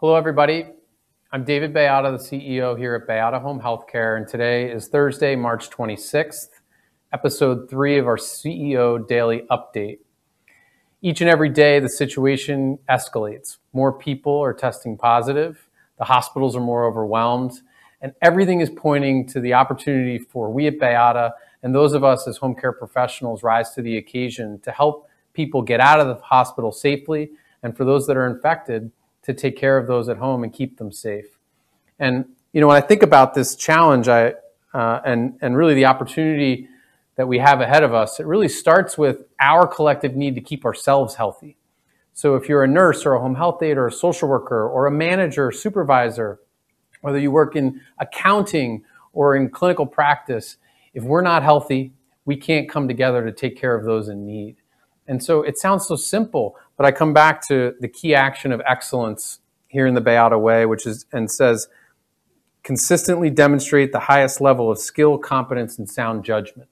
Hello, everybody. I'm David Baiada, the CEO here at Bayada Home Healthcare, and today is Thursday, March 26th, episode three of our CEO Daily Update. Each and every day, the situation escalates. More people are testing positive, the hospitals are more overwhelmed, and everything is pointing to the opportunity for we at Bayada and those of us as home care professionals rise to the occasion to help people get out of the hospital safely, and for those that are infected, to take care of those at home and keep them safe. And you know, when I think about this challenge, I uh, and and really the opportunity that we have ahead of us, it really starts with our collective need to keep ourselves healthy. So if you're a nurse or a home health aide or a social worker or a manager, supervisor, whether you work in accounting or in clinical practice, if we're not healthy, we can't come together to take care of those in need. And so it sounds so simple, but I come back to the key action of excellence here in the Bayada Way, which is and says consistently demonstrate the highest level of skill, competence, and sound judgment.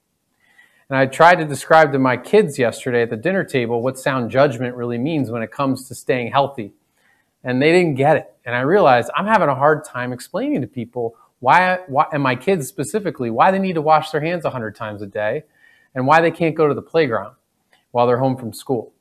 And I tried to describe to my kids yesterday at the dinner table what sound judgment really means when it comes to staying healthy. And they didn't get it. And I realized I'm having a hard time explaining to people why, why and my kids specifically, why they need to wash their hands 100 times a day and why they can't go to the playground while they're home from school.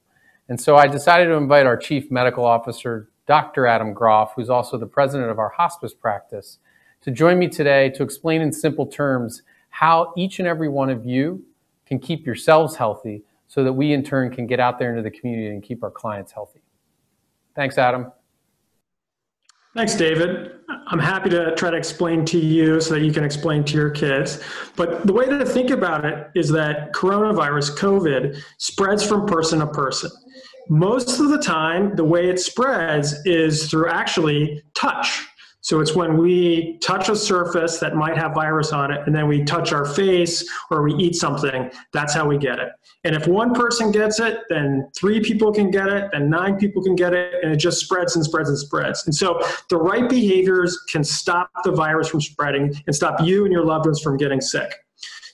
And so I decided to invite our chief medical officer, Dr. Adam Groff, who's also the president of our hospice practice, to join me today to explain in simple terms how each and every one of you can keep yourselves healthy so that we in turn can get out there into the community and keep our clients healthy. Thanks, Adam. Thanks, David. I'm happy to try to explain to you so that you can explain to your kids. But the way to think about it is that coronavirus, COVID, spreads from person to person. Most of the time, the way it spreads is through actually touch. So it's when we touch a surface that might have virus on it, and then we touch our face or we eat something. That's how we get it. And if one person gets it, then three people can get it, then nine people can get it, and it just spreads and spreads and spreads. And so the right behaviors can stop the virus from spreading and stop you and your loved ones from getting sick.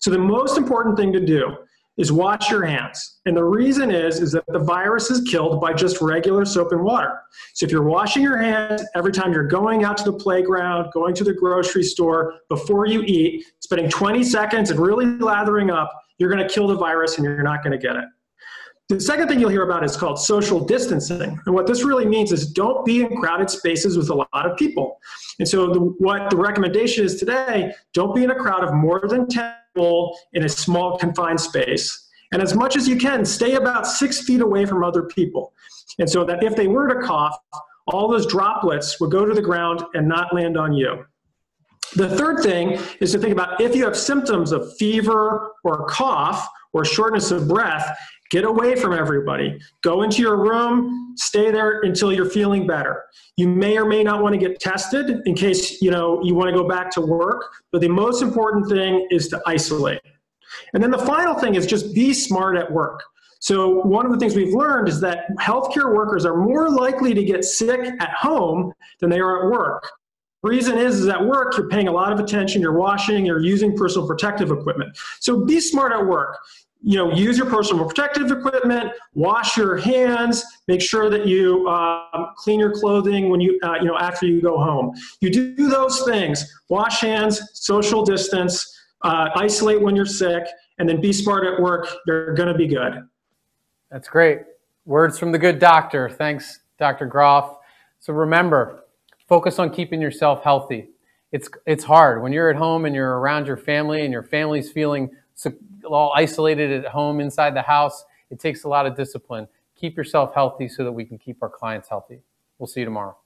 So the most important thing to do is wash your hands. And the reason is, is that the virus is killed by just regular soap and water. So if you're washing your hands every time you're going out to the playground, going to the grocery store, before you eat, spending 20 seconds and really lathering up, you're gonna kill the virus and you're not gonna get it. The second thing you'll hear about is called social distancing. And what this really means is don't be in crowded spaces with a lot of people. And so the, what the recommendation is today, don't be in a crowd of more than 10 in a small confined space. And as much as you can, stay about six feet away from other people. And so that if they were to cough, all those droplets would go to the ground and not land on you. The third thing is to think about if you have symptoms of fever or cough or shortness of breath, Get away from everybody. Go into your room, stay there until you're feeling better. You may or may not want to get tested in case, you know, you want to go back to work, but the most important thing is to isolate. And then the final thing is just be smart at work. So one of the things we've learned is that healthcare workers are more likely to get sick at home than they are at work. The reason is, is at work, you're paying a lot of attention, you're washing, you're using personal protective equipment. So be smart at work you know, use your personal protective equipment, wash your hands, make sure that you uh, clean your clothing when you, uh, you know, after you go home. You do those things, wash hands, social distance, uh, isolate when you're sick, and then be smart at work. You're going to be good. That's great. Words from the good doctor. Thanks, Dr. Groff. So remember, focus on keeping yourself healthy. It's, it's hard when you're at home and you're around your family and your family's feeling all isolated at home inside the house. It takes a lot of discipline. Keep yourself healthy so that we can keep our clients healthy. We'll see you tomorrow.